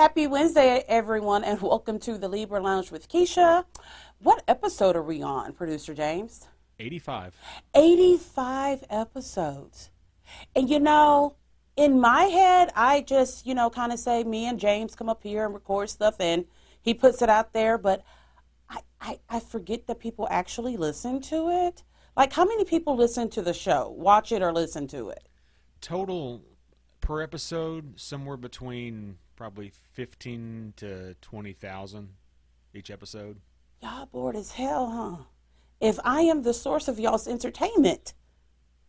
Happy Wednesday, everyone, and welcome to the Libra Lounge with Keisha. What episode are we on, Producer James? 85. 85 episodes. And you know, in my head, I just, you know, kind of say me and James come up here and record stuff and he puts it out there, but I, I, I forget that people actually listen to it. Like, how many people listen to the show, watch it, or listen to it? Total per episode, somewhere between probably 15 to 20,000 each episode. Y'all bored as hell, huh? If I am the source of y'all's entertainment,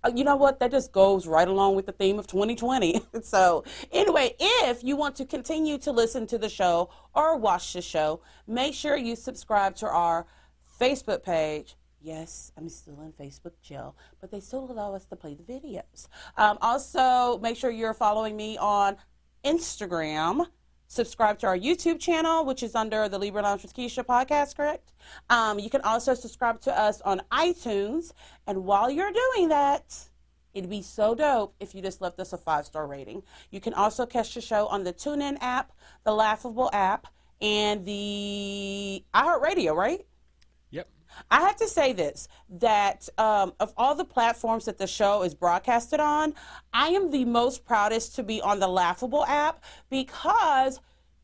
uh, you know what? That just goes right along with the theme of 2020. so, anyway, if you want to continue to listen to the show or watch the show, make sure you subscribe to our Facebook page. Yes, I'm still in Facebook jail, but they still allow us to play the videos. Um, also, make sure you're following me on Instagram. Subscribe to our YouTube channel, which is under the Libra Lounge with Keisha podcast, correct? Um, you can also subscribe to us on iTunes. And while you're doing that, it'd be so dope if you just left us a five star rating. You can also catch the show on the TuneIn app, the Laughable app, and the iHeartRadio, right? I have to say this that um, of all the platforms that the show is broadcasted on, I am the most proudest to be on the Laughable app because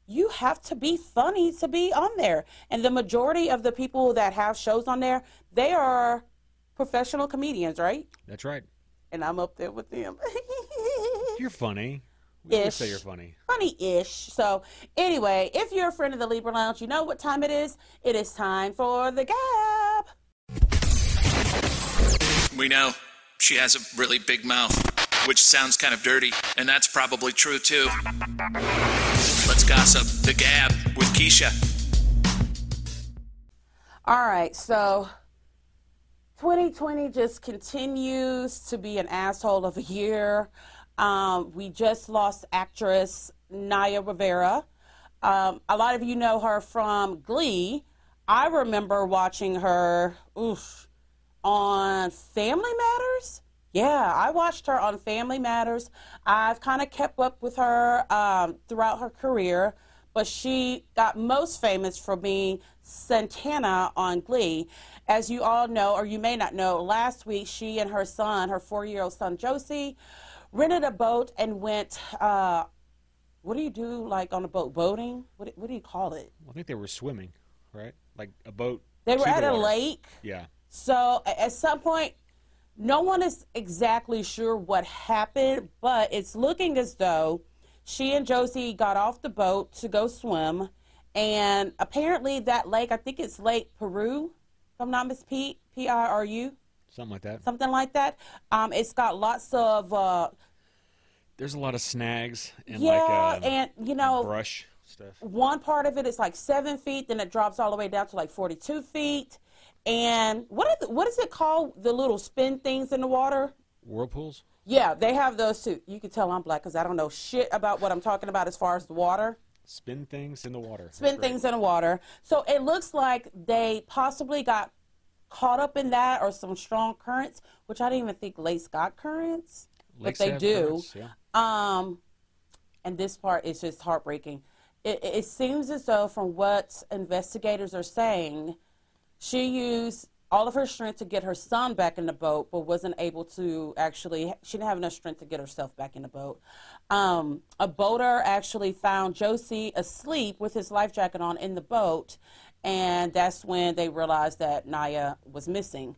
you have to be funny to be on there. And the majority of the people that have shows on there, they are professional comedians, right? That's right. And I'm up there with them. You're funny. We Ish. say you're funny. Funny-ish. So anyway, if you're a friend of the Libra Lounge, you know what time it is. It is time for the Gab. We know she has a really big mouth, which sounds kind of dirty, and that's probably true too. Let's gossip the gab with Keisha. All right, so 2020 just continues to be an asshole of a year. Um, we just lost actress Naya Rivera. Um, a lot of you know her from Glee. I remember watching her oof, on Family Matters. Yeah, I watched her on Family Matters. I've kind of kept up with her um, throughout her career, but she got most famous for being Santana on Glee. As you all know, or you may not know, last week she and her son, her four year old son Josey, rented a boat and went. Uh, what do you do like on a boat? Boating? What, what do you call it? I think they were swimming, right? Like a boat. They were at a water. lake. Yeah. So at some point, no one is exactly sure what happened, but it's looking as though she and Josey got off the boat to go swim, and apparently that lake, I think it's Lake Piru, if I'm not mis P P I R U, Something like that. something like that. Um, it's got lots of uh, There's a lot of snags and yeah, like uh, and you know, brush stuff. one part of it is like seven feet, then it drops all the way down to like 42 feet. And what are the, what is it called? The little spin things in the water? Whirlpools? Yeah, they have those too. You can tell I'm black because I don't know shit about what I'm talking about as far as the water. Spin things in the water. Spin things in the water. So it looks like they possibly got caught up in that or some strong currents, which I didn't even think lakes got currents, Lakes but they do. currents, yeah. Um, and this part is just heartbreaking. It, it seems as though, from what investigators are saying, she used all of her strength to get her son back in the boat, but wasn't able to actually, she didn't have enough strength to get herself back in the boat. Um, a boater actually found Josey asleep with his life jacket on in the boat, and that's when they realized that Naya was missing.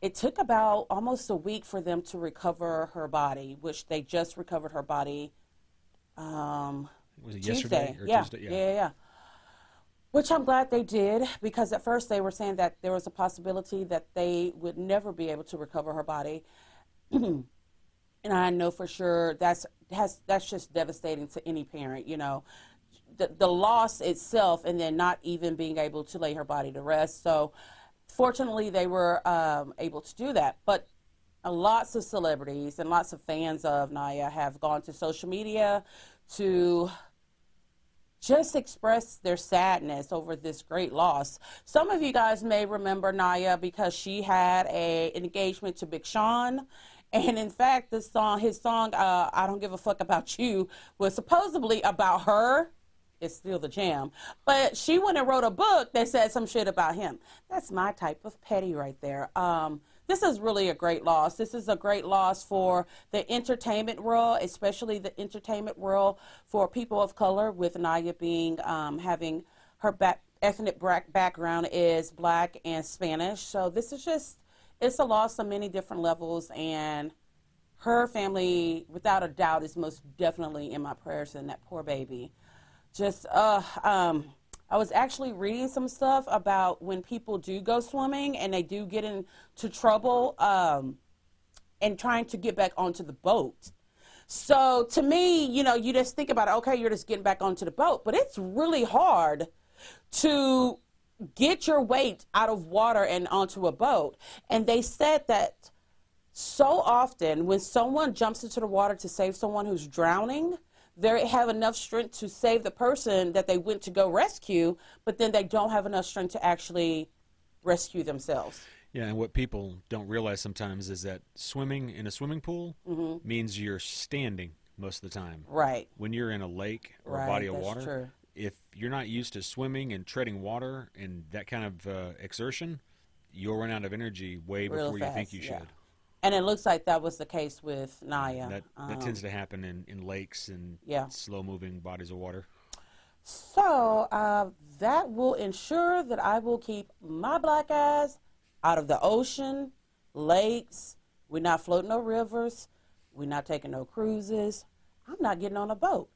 It took about almost a week for them to recover her body, which they just recovered her body um, Was it Tuesday. yesterday or yeah. Tuesday? yeah, yeah, yeah. Which I'm glad they did because at first they were saying that there was a possibility that they would never be able to recover her body. and I know for sure that's has that's just devastating to any parent, you know. The the loss itself and then not even being able to lay her body to rest. So fortunately they were um, able to do that. But uh, lots of celebrities and lots of fans of Naya have gone to social media to just express their sadness over this great loss. Some of you guys may remember Naya because she had a an engagement to Big Sean. And in fact, this song, his song, uh, "I Don't Give a Fuck About You," was supposedly about her is still the jam. But she went and wrote a book that said some shit about him. That's my type of petty right there. Um, this is really a great loss. This is a great loss for the entertainment world, especially the entertainment world for people of color, with Naya being um, having her back, ethnic background is black and Spanish. So this is just it's a loss on many different levels and her family, without a doubt, is most definitely in my prayers and that poor baby. Just, uh, um, I was actually reading some stuff about when people do go swimming and they do get into trouble um, and trying to get back onto the boat. So to me, you know, you just think about it, okay, you're just getting back onto the boat, but it's really hard to get your weight out of water and onto a boat. And they said that so often when someone jumps into the water to save someone who's drowning, they have enough strength to save the person that they went to go rescue, but then they don't have enough strength to actually rescue themselves. Yeah, and what people don't realize sometimes is that swimming in a swimming pool mm-hmm. means you're standing most of the time. Right. When you're in a lake or right, a body of water, true. if you're not used to swimming and treading water and that kind of uh, exertion, you'll run out of energy way Real before fast, you think you yeah. should. And it looks like that was the case with Naya. That, that um, tends to happen in, in lakes and yeah. slow moving bodies of water. So uh, that will ensure that I will keep my black ass out of the ocean, lakes. We're not floating no rivers. We're not taking no cruises. I'm not getting on a boat.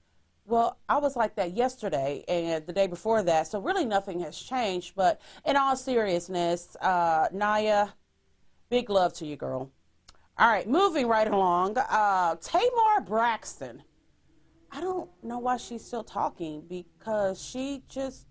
Well, I was like that yesterday and the day before that, so really nothing has changed. But in all seriousness, uh, Naya, big love to you, girl. All right, moving right along. Uh, Tamar Braxton. I don't know why she's still talking because she just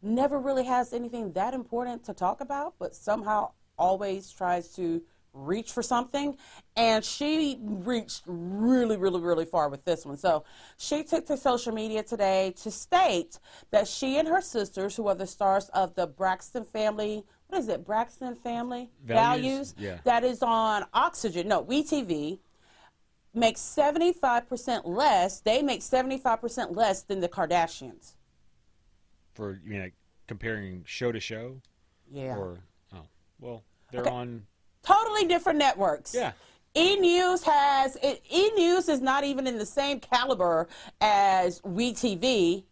never really has anything that important to talk about, but somehow always tries to reach for something. And she reached really, really, really far with this one. So she took to social media today to state that she and her sisters, who are the stars of the Braxton family what is it, Braxton Family Values? Values yeah. that is on Oxygen, no, WeTV, makes 75% less, they make 75% less than the Kardashians. For, you mean, like comparing show to show? Yeah. Or, oh, well, they're okay. on. Totally different networks. Yeah. E News has, E News is not even in the same caliber as WeTV.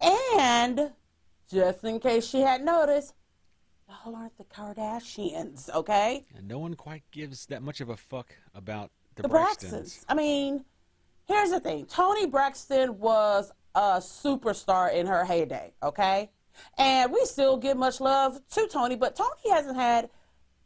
And just in case she had noticed, y'all aren't the Kardashians, okay? And no one quite gives that much of a fuck about the, the Braxtons. Braxtons. I mean, here's the thing Toni Braxton was a superstar in her heyday, okay? And we still give much love to Toni, but Toni hasn't had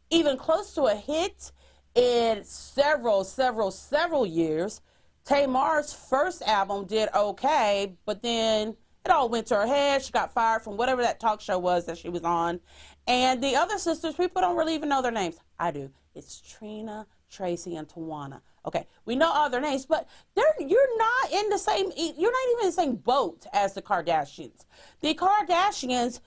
even close to a hit in several, several, several years. Tamar's first album did okay, but then it all went to her head. She got fired from whatever that talk show was that she was on. And the other sisters, people don't really even know their names. I do. It's Trina, Traci, and Tawana. Okay, we know all their names, but they're you're not in the same. You're not even in the same boat as the Kardashians. The Kardashians,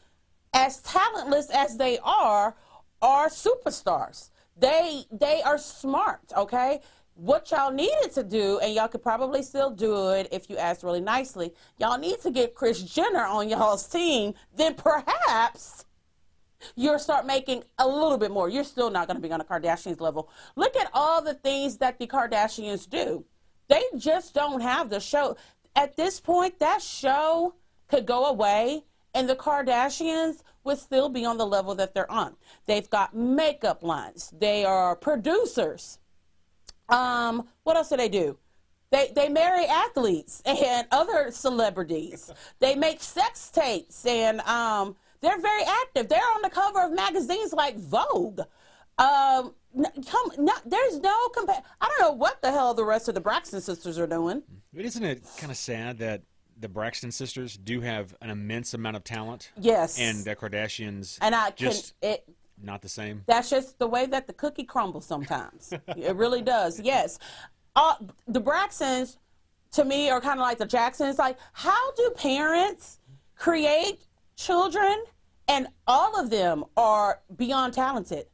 as talentless as they are, are superstars. They they are smart. Okay, what y'all needed to do, and y'all could probably still do it if you asked really nicely. Y'all need to get Kris Jenner on y'all's team. Then perhaps you'll start making a little bit more. You're still not going to be on a Kardashians level. Look at all the things that the Kardashians do. They just don't have the show. At this point, that show could go away and the Kardashians would still be on the level that they're on. They've got makeup lines. They are producers. Um, what else do they do? They, they marry athletes and other celebrities. They make sex tapes and um, they're very active. They're on the cover of magazines like Vogue. Um, come, no, there's no compa- I don't know what the hell the rest of the Braxton sisters are doing. But isn't it kind of sad that the Braxton sisters do have an immense amount of talent? Yes. And the Kardashians and I just can, it, not the same. That's just the way that the cookie crumbles sometimes. it really does. Yes. Uh, the Braxtons, to me, are kind of like the Jacksons. Like, how do parents create children and all of them are beyond talented.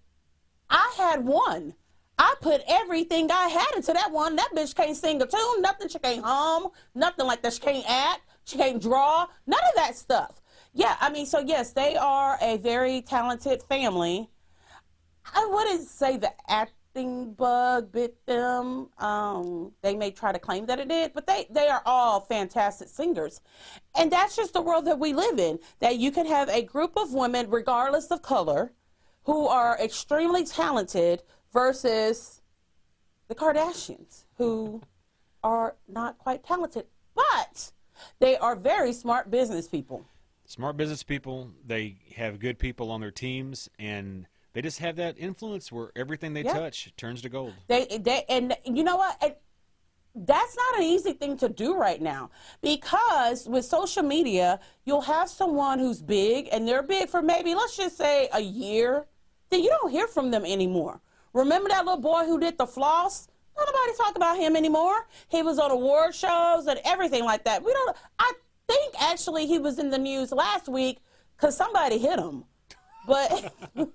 I had one. I put everything I had into that one. That bitch can't sing a tune, nothing. She can't hum, nothing like that. She can't act. She can't draw. None of that stuff. Yeah, I mean, so yes, they are a very talented family. I wouldn't say the acting bug bit them. Um, they may try to claim that it did, but they, they are all fantastic singers. And that's just the world that we live in, that you can have a group of women, regardless of color, who are extremely talented versus the Kardashians, who are not quite talented, but they are very smart business people. Smart business people. They have good people on their teams, and they just have that influence where everything they Yeah. touch turns to gold. They, they, and you know what? And that's not an easy thing to do right now because with social media, you'll have someone who's big and they're big for maybe, let's just say, a year. Then you don't hear from them anymore. Remember that little boy who did the floss? Nobody talk about him anymore. He was on award shows and everything like that. We don't. I think actually he was in the news last week because somebody hit him, but.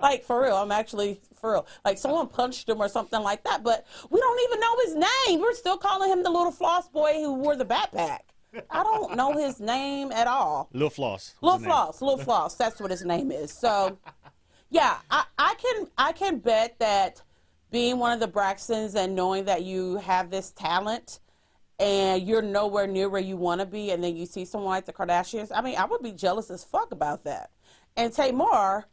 Like for real, I'm actually for real. Like someone punched him or something like that, but we don't even know his name. We're still calling him the little floss boy who wore the backpack. I don't know his name at all. Lil Floss. Little. Floss, Little Floss. That's what his name is. So, yeah, I, I can I can bet that being one of the Braxtons and knowing that you have this talent and you're nowhere near where you want to be, and then you see someone like the Kardashians. I mean, I would be jealous as fuck about that. And Tamar,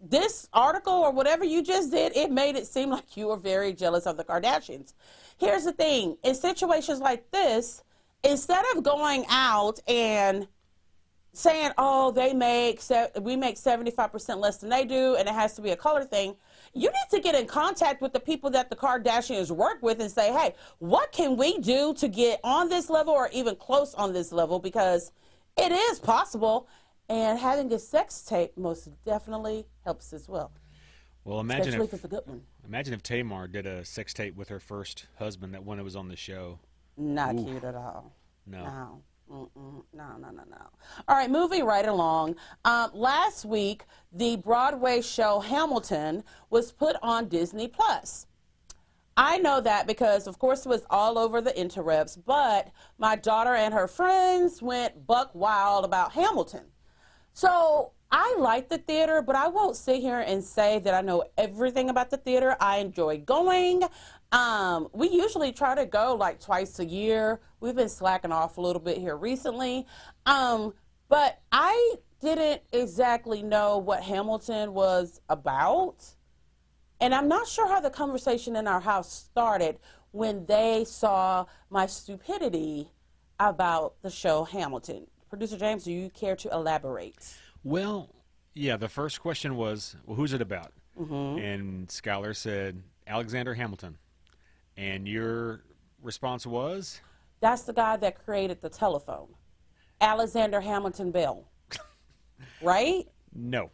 this article or whatever you just did, it made it seem like you were very jealous of the Kardashians. Here's the thing in situations like this, instead of going out and saying, "Oh, they make we make seventy five percent less than they do, and it has to be a color thing." You need to get in contact with the people that the Kardashians work with and say, "Hey, what can we do to get on this level or even close on this level?" Because it is possible, and having a sex tape most definitely helps as well, Well, imagine especially if if it's a good one. imagine if Tamar did a sex tape with her first husband that when it was on the show. Not cute at all. No. No. Mm-mm. No, no, no, no. All right, moving right along. Um, last week, the Broadway show Hamilton was put on Disney Plus. I know that because, of course, it was all over the interwebs, but my daughter and her friends went buck wild about Hamilton. So I like the theater, but I won't sit here and say that I know everything about the theater. I enjoy going. Um, we usually try to go like twice a year. We've been slacking off a little bit here recently. Um, but I didn't exactly know what Hamilton was about. And I'm not sure how the conversation in our house started when they saw my stupidity about the show Hamilton. Producer James, do you care to elaborate? Well, yeah, the first question was, well, who's it about? Mm-hmm. And Skylar said, Alexander Hamilton. And your response was, That's the guy that created the telephone, Alexander Hamilton Bell. right? no.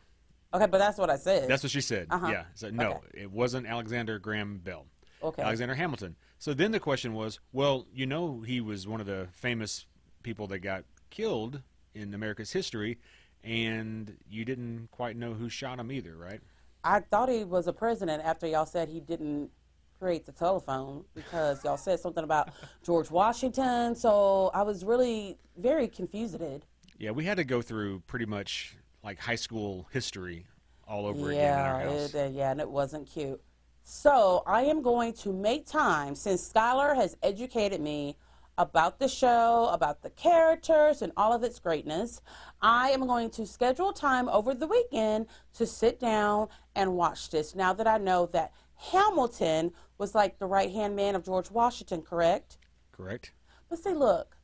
Okay, but that's what I said. That's what she said. Uh-huh. Yeah. So, no, Okay. it wasn't Alexander Graham Bell. Okay. Alexander Hamilton. So then the question was, well, you know, he was one of the famous people that got killed in America's history, and you didn't quite know who shot him either, right? I thought he was a president after y'all said he didn't create the telephone because y'all said something about George Washington. So I was really very confused. Yeah, we had to go through pretty much like high school history all over again in our Yeah, house. it, uh, yeah, and it wasn't cute. So I am going to make time since Skylar has educated me about the show, about the characters, and all of its greatness. I am going to schedule time over the weekend to sit down and watch this. Now that I know that Hamilton was like the right hand man of George Washington, correct? Correct? But say, look,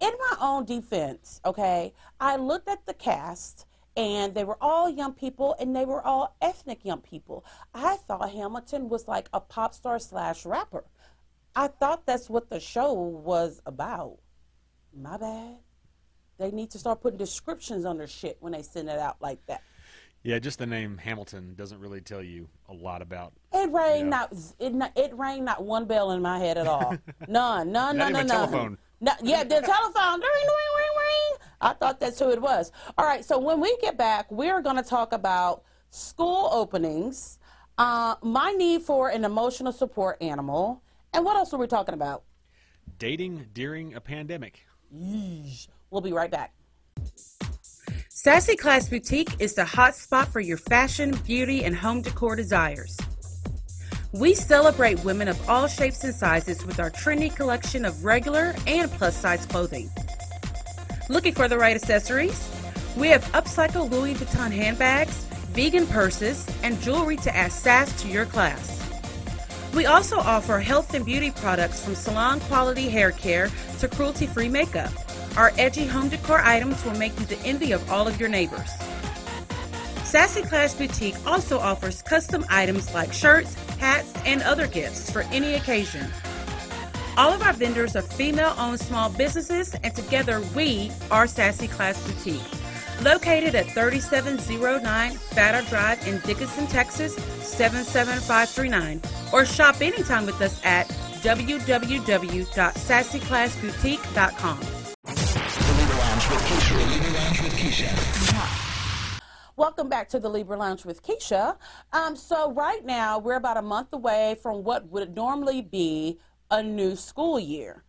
in my own defense, okay, I looked at the cast and they were all young people and they were all ethnic young people. I thought Hamilton was like a pop star slash rapper. I thought that's what the show was about. My bad. They need to start putting descriptions on their shit when they send it out like that. Yeah, just the name Hamilton doesn't really tell you a lot about. It rang Yeah. not it, not it rang not one bell in my head at all. None, none, none, none, none. telephone. No, yeah, the telephone. Ring, ring, ring, ring. I thought that's who it was. All right, so when we get back, we're going to talk about school openings, uh, my need for an emotional support animal, and what else are we talking about? Dating during a pandemic. Yeesh. We'll be right back. Sassy Class Boutique is the hot spot for your fashion, beauty, and home decor desires. We celebrate women of all shapes and sizes with our trendy collection of regular and plus size clothing. Looking for the right accessories? We have upcycled Louis Vuitton handbags, vegan purses, and jewelry to add sass to your class. We also offer health and beauty products from salon quality hair care to cruelty free makeup. Our edgy home decor items will make you the envy of all of your neighbors. Sassy Class Boutique also offers custom items like shirts, hats, and other gifts for any occasion. All of our vendors are female owned small businesses, and together we are Sassy Class Boutique. Located at 3709 Fatter Drive in Dickinson, Texas 77539, or shop anytime with us at www.sassyclassboutique.com. Lounge with Keisha. The Libra Lounge with Keisha. Welcome back to the Libra Lounge with Keisha. Um, so right now we're about a month away from what would normally be a new school year.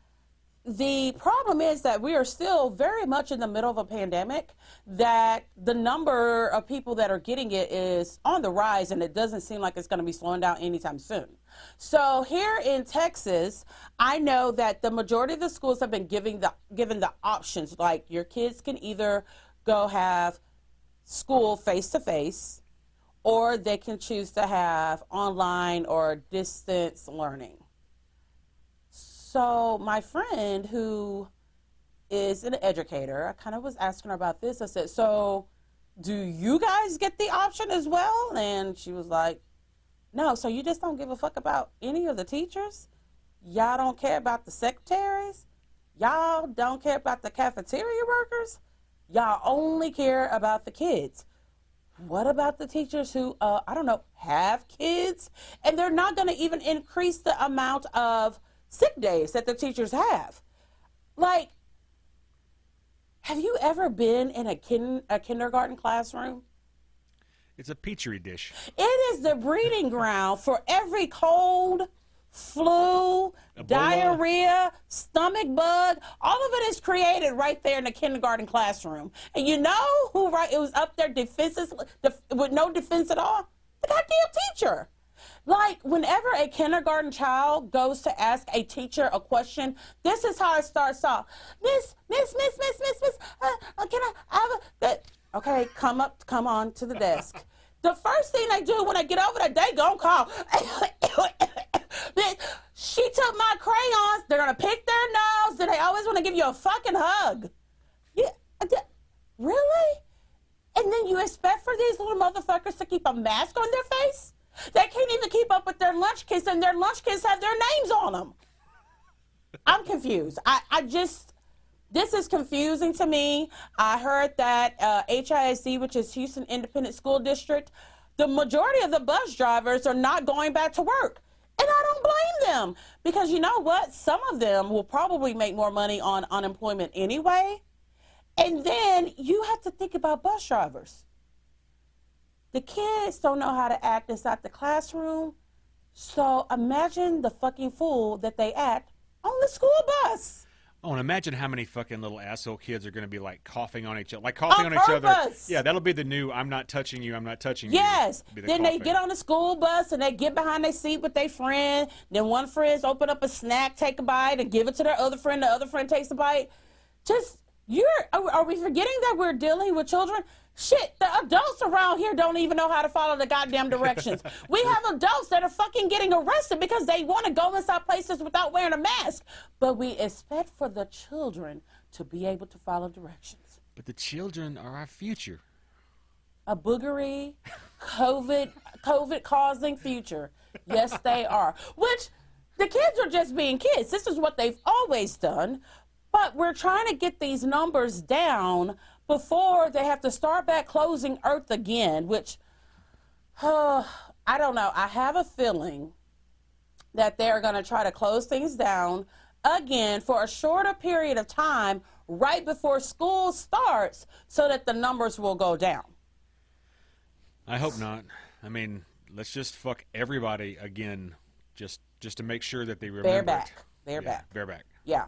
The problem is that we are still very much in the middle of a pandemic, that the number of people that are getting it is on the rise, and it doesn't seem like it's going to be slowing down anytime soon. So here in Texas, I know that the majority of the schools have been giving the given the options, like your kids can either go have school face to face, or they can choose to have online or distance learning. So my friend who is an educator, I kind of was asking her about this. I said, "So, do you guys get the option as well?" And she was like, "No. So you just don't give a fuck about any of the teachers? Y'all don't care about the secretaries? Y'all don't care about the cafeteria workers? Y'all only care about the kids." What about the teachers who, uh, I don't know, have kids? And they're not going to even increase the amount of sick days that the teachers have. Like, have you ever been in a, kin- a kindergarten classroom? It's a petri dish. It is the breeding ground for every cold, flu, Ebola. diarrhea, stomach bug. All of it is created right there in the kindergarten classroom. And you know who right it was up there defenses def, with no defense at all? The goddamn teacher. Like whenever a kindergarten child goes to ask a teacher a question, this is how it starts off. Miss, miss, miss, miss, miss, miss. Uh, uh, can I have a that? Okay, come up, come on to the desk. The first thing they do when I get over there, they gon' call. She took my crayons. They're gonna pick their nose. Then they always want to give you a fucking hug. Yeah, really? And then you expect for these little motherfuckers to keep a mask on their face? They can't even keep up with their lunch kits, and their lunch kits have their names on them. I'm confused. I, I just, this is confusing to me. I heard that uh, HISD, which is Houston Independent School District, the majority of the bus drivers are not going back to work. And I don't blame them because you know what? Some of them will probably make more money on unemployment anyway. And then you have to think about bus drivers. The kids don't know how to act inside the classroom. So imagine the fucking fool that they act on the school bus. Oh, and imagine how many fucking little asshole kids are going to be like coughing on each other, like coughing On on, each other. Yeah, that'll be the new "I'm not touching you, I'm not touching Yes. you." Yes. the Then they get on the school bus and they get behind their seat with their friend. Then one friend's open up a snack, take a bite, and give it to their other friend. The other friend takes a bite. Just you're. Are, are we forgetting that we're dealing with children? Shit, the adults around here don't even know how to follow the goddamn directions. we have adults that are fucking getting arrested because they want to go inside places without wearing a mask. But we expect for the children to be able to follow directions. But the children are our future. a boogery, COVID, COVID causing future. Yes, they are. Which the kids are just being kids. This is what they've always done. But we're trying to get these numbers down before they have to start back closing Earth again, which uh, I don't know. I have a feeling that they're going to try to close things down again for a shorter period of time right before school starts so that the numbers will go down. I hope not. I mean, let's just fuck everybody again, just just to make sure that they remember. it. back. They're Yeah, back. Bareback. Yeah.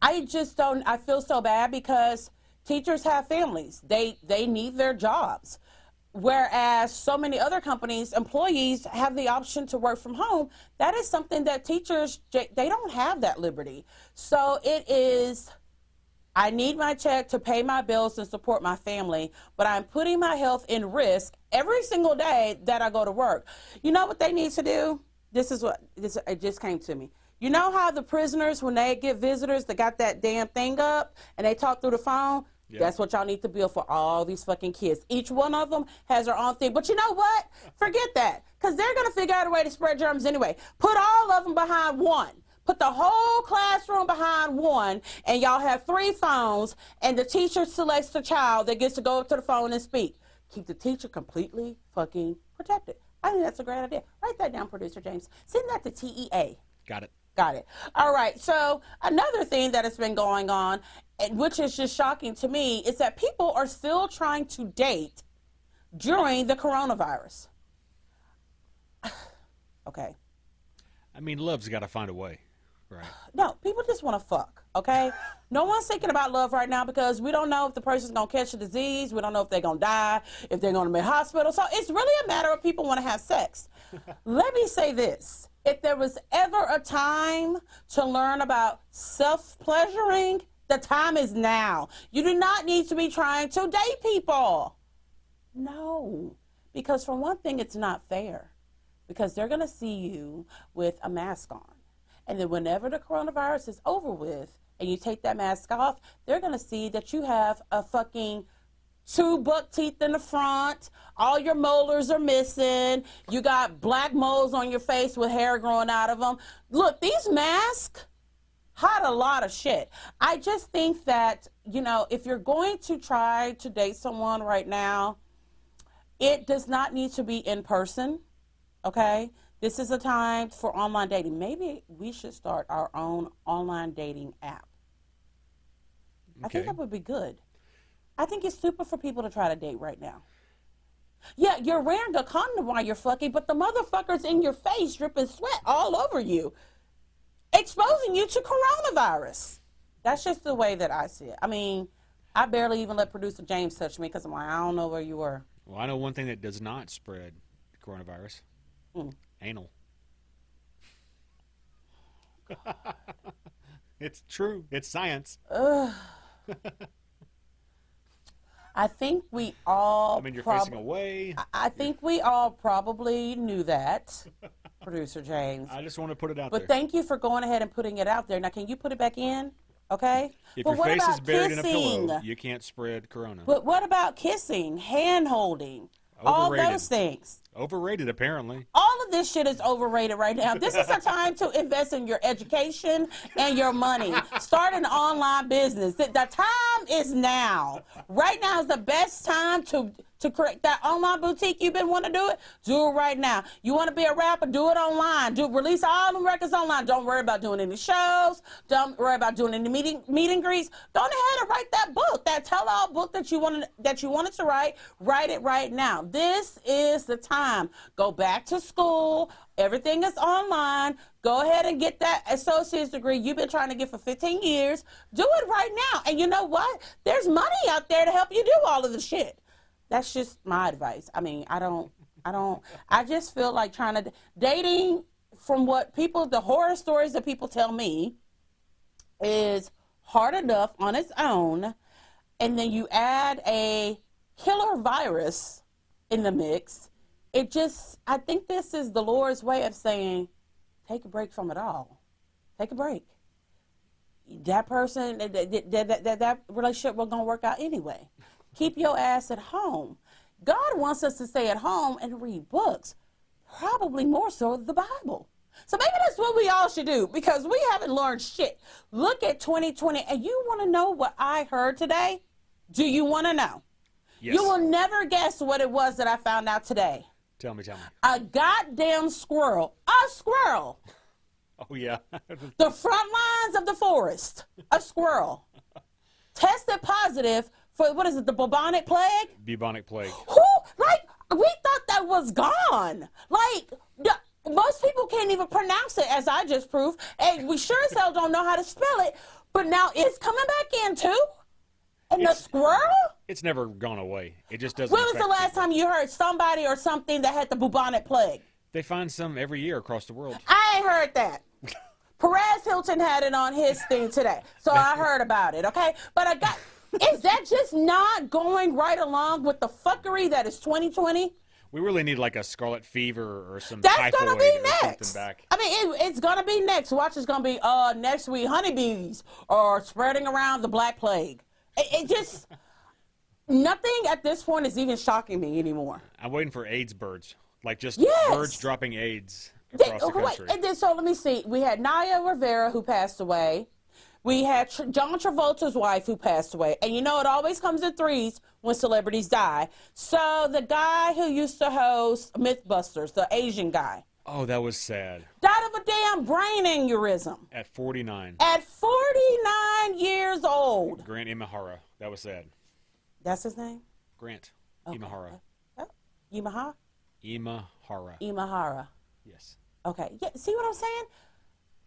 I just don't I feel so bad because teachers have families. They they need their jobs. Whereas so many other companies, employees have the option to work from home. That is something that teachers they don't have that liberty. So it is I need my check to pay my bills and support my family, but I'm putting my health in risk every single day that I go to work. You know what they need to do? This is what this it just came to me. You know how the prisoners when they get visitors, they got that damn thing up and they talk through the phone? Yeah. That's what y'all need to build for all these fucking kids. Each one of them has their own thing. But you know what? Forget that. Because they're going to figure out a way to spread germs anyway. Put all of them behind one. Put the whole classroom behind one, and y'all have three phones, and the teacher selects the child that gets to go up to the phone and speak. Keep the teacher completely fucking protected. I think that's a great idea. Write that down, producer James. Send that to TEA. Got it. Got it. All right. So another thing that has been going on, and which is just shocking to me, is that people are still trying to date during the coronavirus. okay. I mean, love's got to find a way, right? No, people just want to fuck. Okay. no one's thinking about love right now because we don't know if the person's gonna catch a disease. We don't know if they're gonna die, if they're gonna be in hospital. So it's really a matter of people want to have sex. Let me say this: if there was ever a time to learn about self pleasuring, the time is now. You do not need to be trying to date people. No, because for one thing, it's not fair. Because they're going to see you with a mask on. And then whenever the coronavirus is over with and you take that mask off, they're going to see that you have a fucking two buck teeth in the front, all your molars are missing, you got black moles on your face with hair growing out of them. Look, these masks hide a lot of shit. I just think that, you know, if you're going to try to date someone right now, it does not need to be in person, okay? This is a time for online dating. Maybe we should start our own online dating app. I think that would be good. I think it's stupid for people to try to date right now. Yeah, you're wearing a condom while you're fucking, but the motherfucker's in your face, dripping sweat all over you, exposing you to coronavirus. That's just the way that I see it. I mean, I barely even let producer James touch me because I'm like, I don't know where you were. Well, I know one thing that does not spread coronavirus: Mm. anal. it's true. It's science. I think we all. I mean, you're prob- facing away. I- I think we all probably knew that, producer James. I just want to put it out But there. But thank you for going ahead and putting it out there. Now, can you put it back in? Okay. if but your what face about is buried kissing? in a pillow, you can't spread corona. But what about kissing, hand holding, all those things? Overrated, apparently. All this shit is overrated right now. This is a time to invest in your education and your money. Start an online business. The, the time is now. Right now is the best time to to create that online boutique you've been wanting to do it. Do it right now. You want to be a rapper? Do it online. Do release all the records online. Don't worry about doing any shows. Don't worry about doing any meeting meet and greets. Go ahead and write that book, that tell-all book that you wanted that you wanted to write. Write it right now. This is the time. Go back to school. Everything is online. Go ahead and get that associate's degree you've been trying to get for 15 years. Do it right now. And you know what? There's money out there to help you do all of the shit. That's just my advice. I mean, I don't, I don't, I just feel like trying to, dating from what people, the horror stories that people tell me is hard enough on its own. And then you add a killer virus in the mix. It just, I think this is the Lord's way of saying, take a break from it all. Take a break. That person, that, that, that, that, that relationship was going to work out anyway. Keep your ass at home. God wants us to stay at home and read books, probably more so the Bible. So maybe that's what we all should do because we haven't learned shit. Look at 2020, and you want to know what I heard today? Do you want to know? Yes. You will never guess what it was that I found out today. Tell me, tell me. A goddamn squirrel. A squirrel. Oh yeah. The front lines of the forest. A squirrel. Tested positive for what is it, the bubonic plague? Bubonic plague. Who like we thought that was gone. Like the- most people can't even pronounce it, as I just proved, and we sure as hell don't know how to spell it. But now it's coming back in too. And the squirrel? It's never gone away. It just doesn't. When was the last people. time you heard somebody or something that had the bubonic plague? They find some every year across the world. I ain't heard that. Perez Hilton had it on his thing today, so I heard about it. Okay, but I got. Is that just not going right along with the fuckery that is 2020? We really need like a scarlet fever or some That's gonna be next. back. I mean, it, it's gonna be next. Watch, it's gonna be uh next week. Honeybees are spreading around the black plague. It, it just nothing at this point is even shocking me anymore. I'm waiting for AIDS birds, like just Yes. birds dropping AIDS They- across the okay, wait, country. and then so let me see. We had Naya Rivera who passed away. We had Tr- John Travolta's wife who passed away. And you know, it always comes in threes when celebrities die. So the guy who used to host Mythbusters, the Asian guy, Oh, that was sad. died of a damn brain aneurysm At 49, at 49 years old. Grant Imahara. That was sad. That's his name? Grant Imahara. Oh, Imaha? Imahara. Imahara. Yes. Okay. Yeah, see what I'm saying?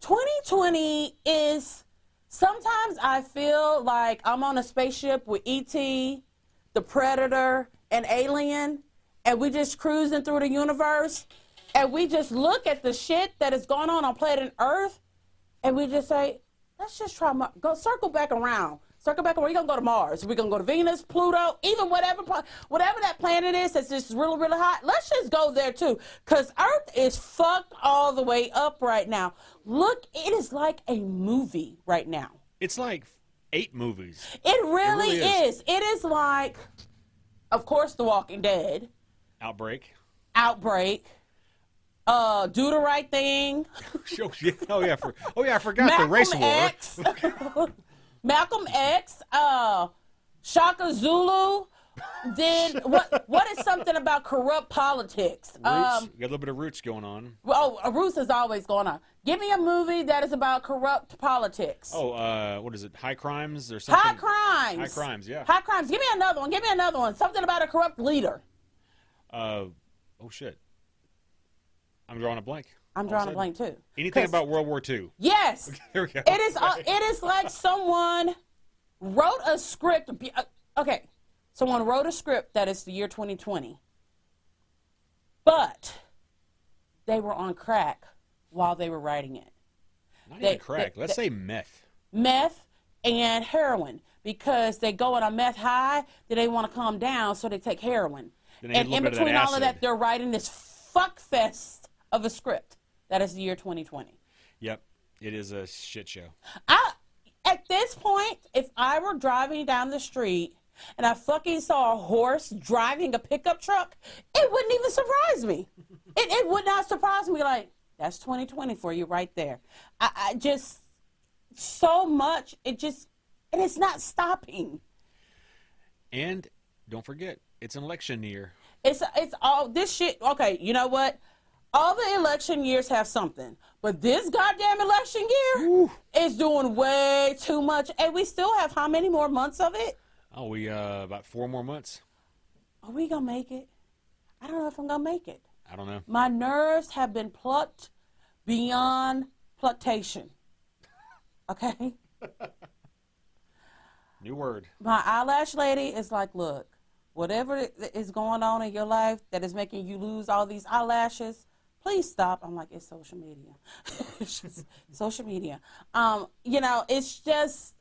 2020 is sometimes I feel like I'm on a spaceship with ET, the Predator, and Alien, and we just cruising through the universe, and we just look at the shit that is going on on planet Earth, and we just say, let's just try Mar- go circle back around. Circle back around. We're gonna go to Mars. We're gonna go to Venus, Pluto, even whatever whatever that planet is that's just really, really hot. Let's just go there too. Cause Earth is fucked all the way up right now. Look, it is like a movie right now. It's like eight movies. It really, really is. is. It is like, of course, The Walking Dead, Outbreak. Outbreak, uh, Do the Right Thing, oh, yeah. oh yeah, for, oh yeah, I forgot the race Malcolm war. Malcolm X, uh, Shaka Zulu. Then what? What is something about corrupt politics? Roots. Um, you got a little bit of roots going on. oh, Roots is always going on. Give me a movie that is about corrupt politics. Oh, uh, what is it? High crimes or something? High crimes. High crimes, yeah. High crimes. Give me another one. Give me another one. Something about a corrupt leader. Uh, oh shit. I'm drawing a blank. I'm drawing a blank too. Anything about World War II? Yes. Here we go. It is. Uh, it is like someone wrote a script. uh, Okay, someone wrote a script that is the year 2020, but they were on crack while they were writing it. Not they- even crack. they- Let's they- say meth. Meth and heroin because they go on a meth high, then they want to calm down, so they take heroin. And in between all of that, they're writing this fuck fest of a script. That is the year 2020. Yep. It is a shit show. I at this point, if I were driving down the street and I fucking saw a horse driving a pickup truck, it wouldn't even surprise me. It, it would not surprise me. Like that's 2020 for you right there. I, I just so much. It just and it's not stopping. And don't forget, it's an election year. It's it's all this shit. Okay, you know what? All the election years have something, but this goddamn election year is doing way too much, and we still have how many more months of it? Oh, we uh about four more months. Are we gonna make it? I don't know if I'm gonna make it. I don't know. My nerves have been plucked beyond pluctation. Okay? New word. My eyelash lady is like, look, whatever is going on in your life that is making you lose all these eyelashes, please stop. I'm like, it's social media. it's social media. Um, you know, it's just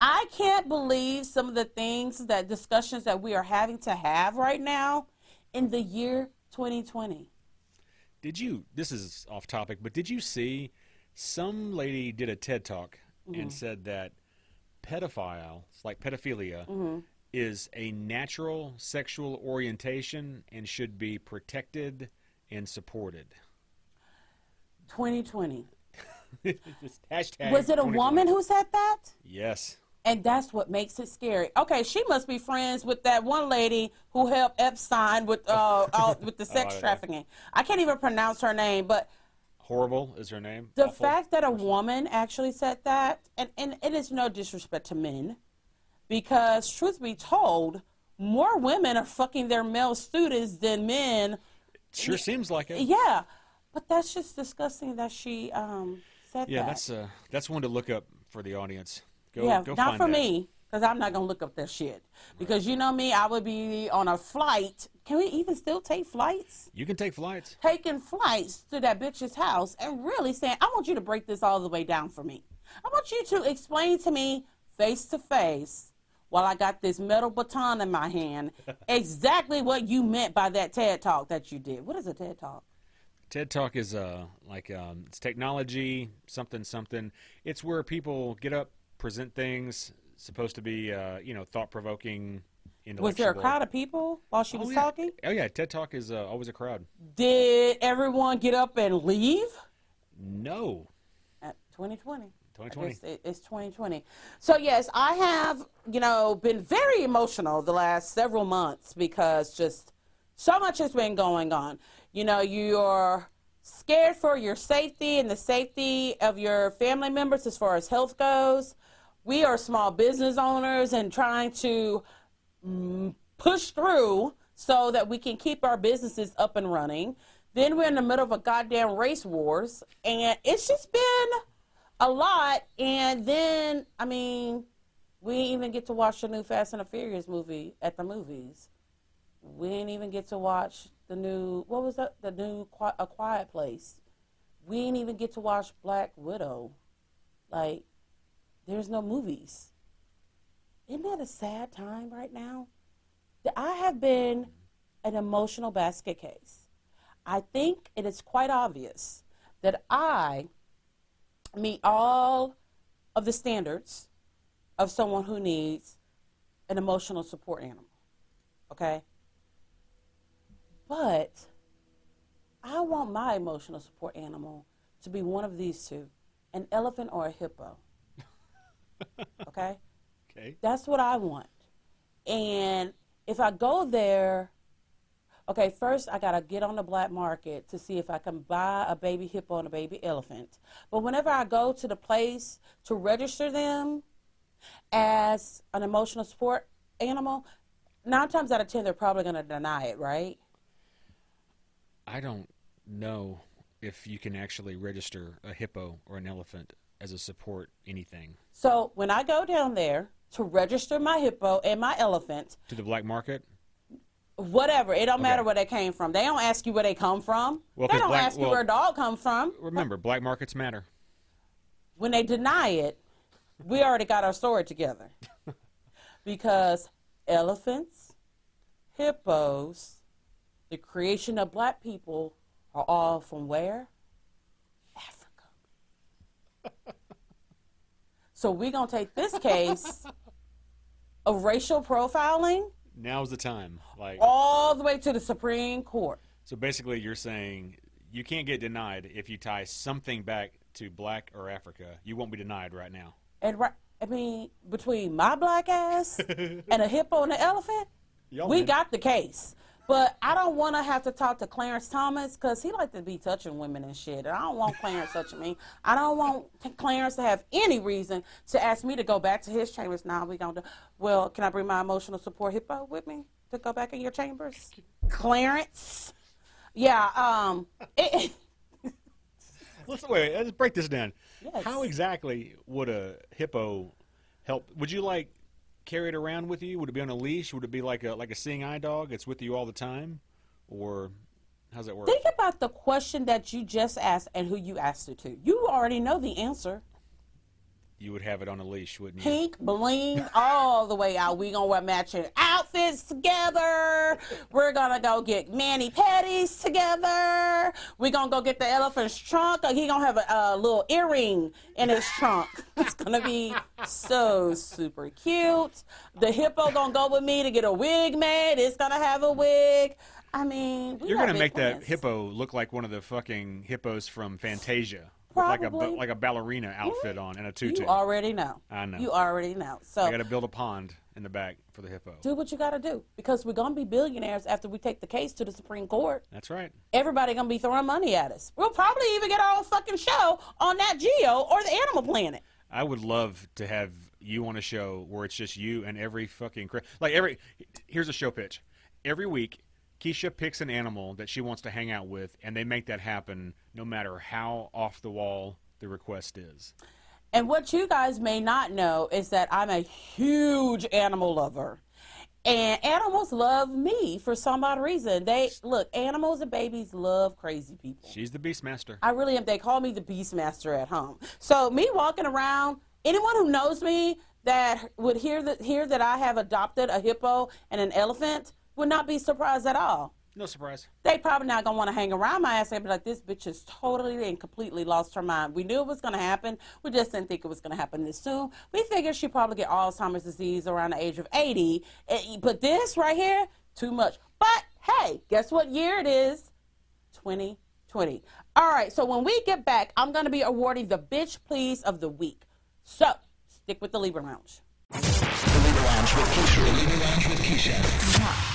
I can't believe some of the things that discussions that we are having to have right now in the year 2020. Did you? This is off topic, but did you see some lady did a TED talk Mm-hmm. and said that pedophiles, like pedophilia, Mm-hmm. is a natural sexual orientation and should be protected and supported. 2020. Just hashtag Was it a woman who said that? Yes. And that's what makes it scary. Okay, she must be friends with that one lady who helped Epstein with uh, all, with the sex Oh, trafficking. I can't even pronounce her name, but Horrible is her name. the Awful. fact that a woman actually said that, and, and it is no disrespect to men, because truth be told, more women are fucking their male students than men. Sure seems like it. Yeah, But that's just disgusting that she um, said Yeah, that. Yeah, that's uh, that's one to look up for the audience. Go, yeah, go not for that. me, because I'm not gonna look up that shit. Because you know me, I would be on a flight. Can we even still take flights? You can take flights. Taking flights to that bitch's house and really saying, "I want you to break this all the way down for me. I want you to explain to me face to face." While I got this metal baton in my hand, exactly what you meant by that TED talk that you did. What is a TED talk? TED Talk is uh like um, it's technology something something. It's where people get up, present things. Supposed to be uh, you know thought provoking. Was there a crowd of people while she was oh, yeah. talking? Oh yeah, TED Talk is uh, always a crowd. Did everyone get up and leave? No, At 2020. 2020. I guess it- It's 2020. So yes, I have, you know, been very emotional the last several months because just so much has been going on. You know, you're scared for your safety and the safety of your family members as far as health goes. We are small business owners and trying to mm, push through so that we can keep our businesses up and running. Then we're in the middle of a goddamn race wars, and it's just been a lot. And then, I mean, we didn't even get to watch the new Fast and the Furious movie at the movies. We didn't even get to watch the new what was that? The new A Quiet Place. We didn't even get to watch Black Widow. Like, there's no movies. Isn't that a sad time right now? I have been an emotional basket case. I think it is quite obvious that I meet all of the standards of someone who needs an emotional support animal. Okay? But I want my emotional support animal to be one of these two an elephant or a hippo. Okay? okay. That's what I want. And if I go there, okay, first I got to get on the black market to see if I can buy a baby hippo and a baby elephant. But whenever I go to the place to register them as an emotional support animal, nine times out of ten, they're probably going to deny it, right? I don't know if you can actually register a hippo or an elephant as a support anything So when I go down there to register my hippo and my elephant, to the black market. Whatever, it don't matter where they came from. They don't ask you where they come from. Well, they don't black- ask you well- where a dog come from. Remember, black markets matter. when they deny it, we already got our story together. because elephants, hippos, the creation of black people are all from where? Africa. so we're going to take this case of racial profiling Now's the time. Like all the way to the Supreme Court. so, basically, you're saying you can't get denied if you tie something back to black or Africa. You won't be denied right now. And right, I mean, between my black ass and a hippo and an elephant, Y'all we win. got the case. But I don't want to have to talk to Clarence Thomas because he like to be touching women and shit. And I don't want Clarence touching me. I don't want Clarence to have any reason to ask me to go back to his chambers. Now we gonna do. Well, can I bring my emotional support hippo with me to go back in your chambers, Clarence? Yeah. Um. It, Let's wait. Let's break this down. Yes. How exactly would a hippo help? Would you like carry it around with you? Would it be on a leash? Would it be like a like a seeing eye dog? It's with you all the time, or how's that work? think about the question that you just asked and who you asked it to. You already know the answer. You would have it on a leash, wouldn't you? pink, bling, all the way out. We gonna wear matching outfits together. We're gonna go get mani petties together. We gonna go get the elephant's trunk. He gonna have a, a little earring in his trunk. It's gonna be so super cute. The hippo gonna go with me to get a wig made. It's gonna have a wig. I mean, we You're got gonna big make that hippo look like one of the fucking hippos from Fantasia, with like a Probably. like a ballerina outfit on and a tutu. You already know. I know. You already know. So I got to build a pond in the back for the hippo. do what you got to do because we're gonna be billionaires after we take the case to the Supreme Court. That's right. Everybody gonna be throwing money at us. We'll probably even get our own fucking show on Nat Geo or the Animal Planet. I would love to have you on a show where it's just you and every fucking like every. Here's a show pitch. Every week, Keisha picks an animal that she wants to hang out with, and they make that happen no matter how off the wall the request is. And what you guys may not know is that I'm a huge animal lover. And animals love me for some odd reason. They look, animals and babies love crazy people. She's the Beastmaster. I really am. They call me the Beastmaster at home. So me walking around, anyone who knows me that would hear that hear that I have adopted a hippo and an elephant would not be surprised at all. No surprise. They probably not gonna want to hang around my ass. They'd be like, "This bitch has totally and completely lost her mind." We knew it was gonna happen. We just didn't think it was gonna happen this soon. We figured she'd probably get Alzheimer's disease around the age of 80. Eh, But this right here, too much. But hey, guess what year it is? 2020. All right. So when we get back, I'm gonna be awarding the bitch please of the week. So stick with the Libra Lounge. The Leader Lounge with Keisha. The Leader Lounge with Keisha.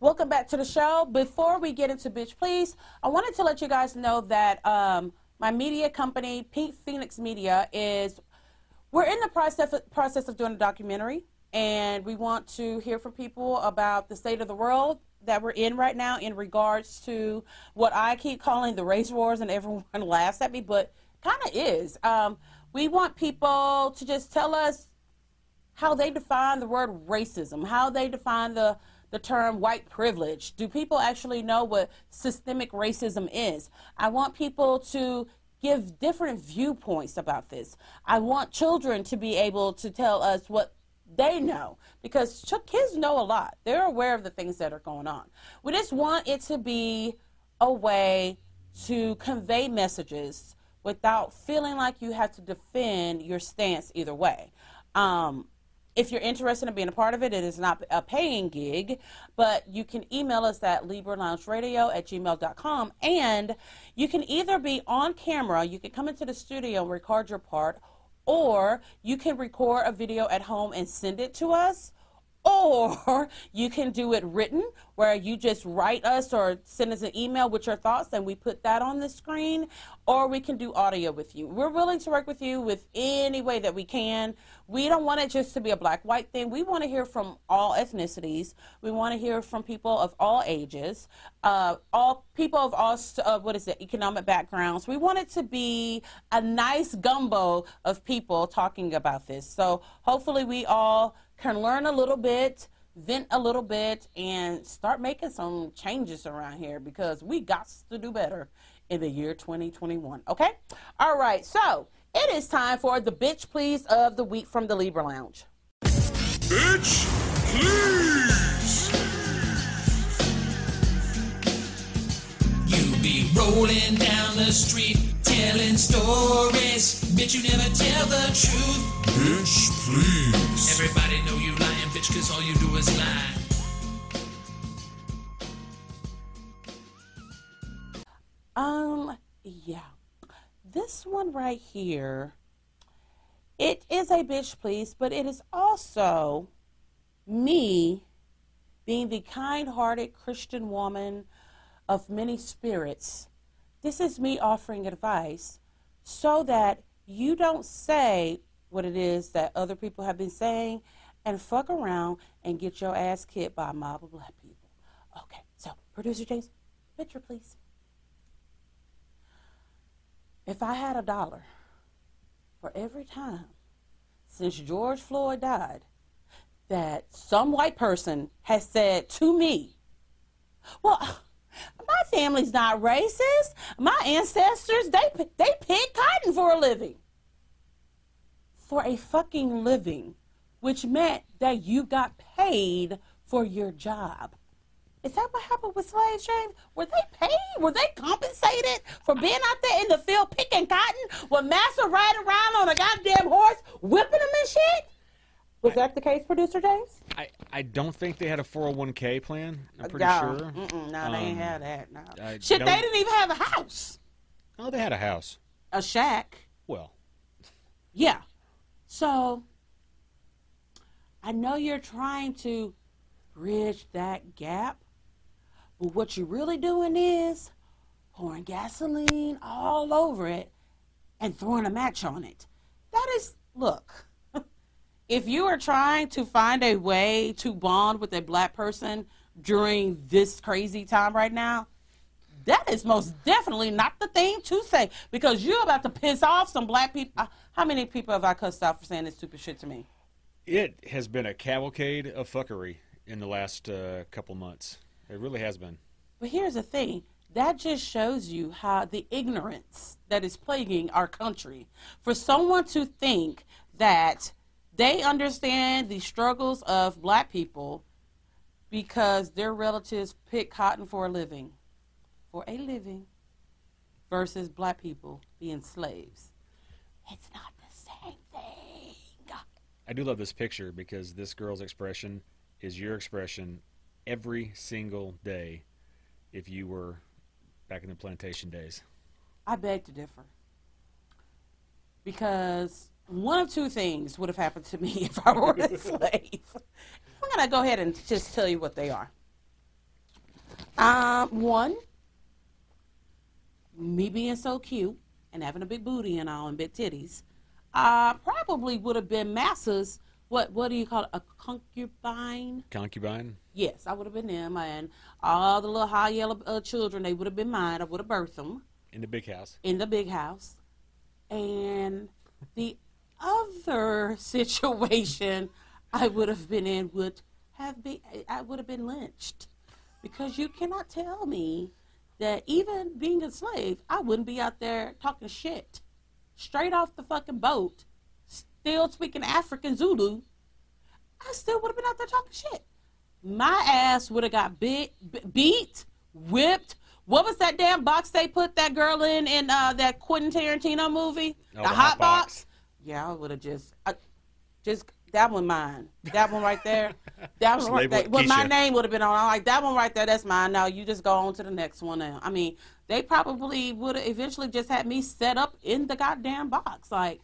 Welcome back to the show. Before we get into Bitch Please, I wanted to let you guys know that um, my media company, Pink Phoenix Media, is we're in the process process of doing a documentary, and we want to hear from people about the state of the world that we're in right now in regards to what I keep calling the race wars, and everyone laughs at me, but kind of is. Um, we want people to just tell us how they define the word racism, how they define the the term white privilege. Do people actually know what systemic racism is? I want people to give different viewpoints about this. I want children to be able to tell us what they know because kids know a lot. They're aware of the things that are going on. We just want it to be a way to convey messages without feeling like you have to defend your stance either way. Um, if you're interested in being a part of it, it is not a paying gig, but you can email us at LibraLoungeRadio at gmail.com. And you can either be on camera, you can come into the studio and record your part, or you can record a video at home and send it to us. Or you can do it written, where you just write us or send us an email with your thoughts, and we put that on the screen. Or we can do audio with you. We're willing to work with you with any way that we can. We don't want it just to be a black white thing. We want to hear from all ethnicities. We want to hear from people of all ages, uh, all people of all uh, what is it, economic backgrounds. We want it to be a nice gumbo of people talking about this. So hopefully, we all can learn a little bit, vent a little bit, and start making some changes around here because we got to do better in the year 2021. Okay? All right, so it is time for the bitch please of the week from the Libra Lounge. Bitch, please! You be rolling down the street telling stories. Bitch, you never tell the truth. Bitch, please! Everybody know you lying, bitch, cause all you do is lie. Um, yeah. This one right here, it is a bitch please, but it is also me being the kind hearted Christian woman of many spirits. This is me offering advice so that you don't say what it is that other people have been saying and fuck around and get your ass kicked by a mob of black people. Okay, so producer James, picture please. If I had a dollar for every time since George Floyd died that some white person has said to me, well, my family's not racist. My ancestors, they, they pick cotton for a living. For a fucking living, which meant that you got paid for your job. Is that what happened with slaves, James? Were they paid? Were they compensated for being out there in the field picking cotton with master riding around on a goddamn horse, whipping them and shit? Was that the case, producer James? I, I don't think they had a 401k plan. I'm pretty no. sure. Mm-mm, no, they ain't Um, had that. No. I Shit, they didn't even have a house, Oh, they had a house. a shack. Well, Yeah. So I know you're trying to bridge that gap, but what you're really doing is pouring gasoline all over it and throwing a match on it. That is, look, if you are trying to find a way to bond with a black person during this crazy time right now, that is most definitely not the thing to say because you're about to piss off some black people. Uh, How many people have I cussed out for saying this stupid shit to me? It has been a cavalcade of fuckery in the last uh, couple months. It really has been. But here's the thing that just shows you how the ignorance that is plaguing our country. For someone to think that they understand the struggles of black people because their relatives pick cotton for a living, for a living, versus black people being slaves. It's not the same thing. I do love this picture because this girl's expression is your expression every single day if you were back in the plantation days. I beg to differ. Because one of two things would have happened to me if I were a slave. I'm going to go ahead and just tell you what they are. Um, one, me being so cute and having a big booty and all and big titties, uh, probably would have been masses. What what do you call it? A concubine? Concubine? Yes, I would have been them, and all the little high yellow uh, children. They would have been mine. I would have birthed them In the big house. in the big house. And the other situation I would have been in would have been I would have been lynched. Because you cannot tell me that even being a slave, I wouldn't be out there talking shit. Straight off the fucking boat, still speaking African Zulu, I still would have been out there talking shit. My ass would have got bit, b- beat, whipped. What was that damn box they put that girl in in uh, that Quentin Tarantino movie? Oh, the, the hot hot box. box. Yeah, I would have just, I, just that one mine. That one right there. That one right there. Well, my name would have been on. I'm like that one right there. That's mine. Now you just go on to the next one. Now, I mean, they probably would have eventually just had me set up in the goddamn box. Like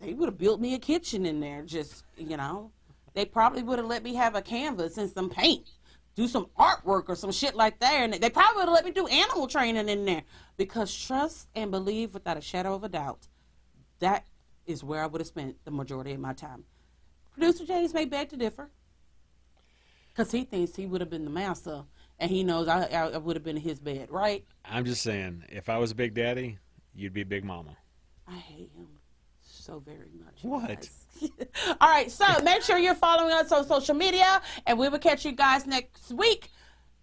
they would have built me a kitchen in there. Just you know, they probably would have let me have a canvas and some paint, do some artwork or some shit like that. And they probably would have let me do animal training in there because trust and believe without a shadow of a doubt, that is where I would have spent the majority of my time. Producer James may beg to differ because he thinks he would have been the master and he knows I, I, would have been in his bed, right? I'm just saying, if I was Big Daddy, you'd be Big Mama. I hate him so very much. What? All right, so make sure you're following us on social media, and we will catch you guys next week.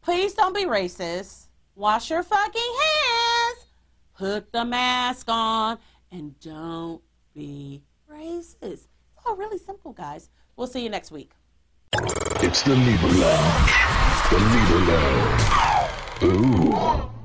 Please don't be racist. Wash your fucking hands. Put the mask on, and don't be racist. It's all really simple, guys. We'll see you next week. It's the Libra Lounge. The Libra Lounge. Ooh.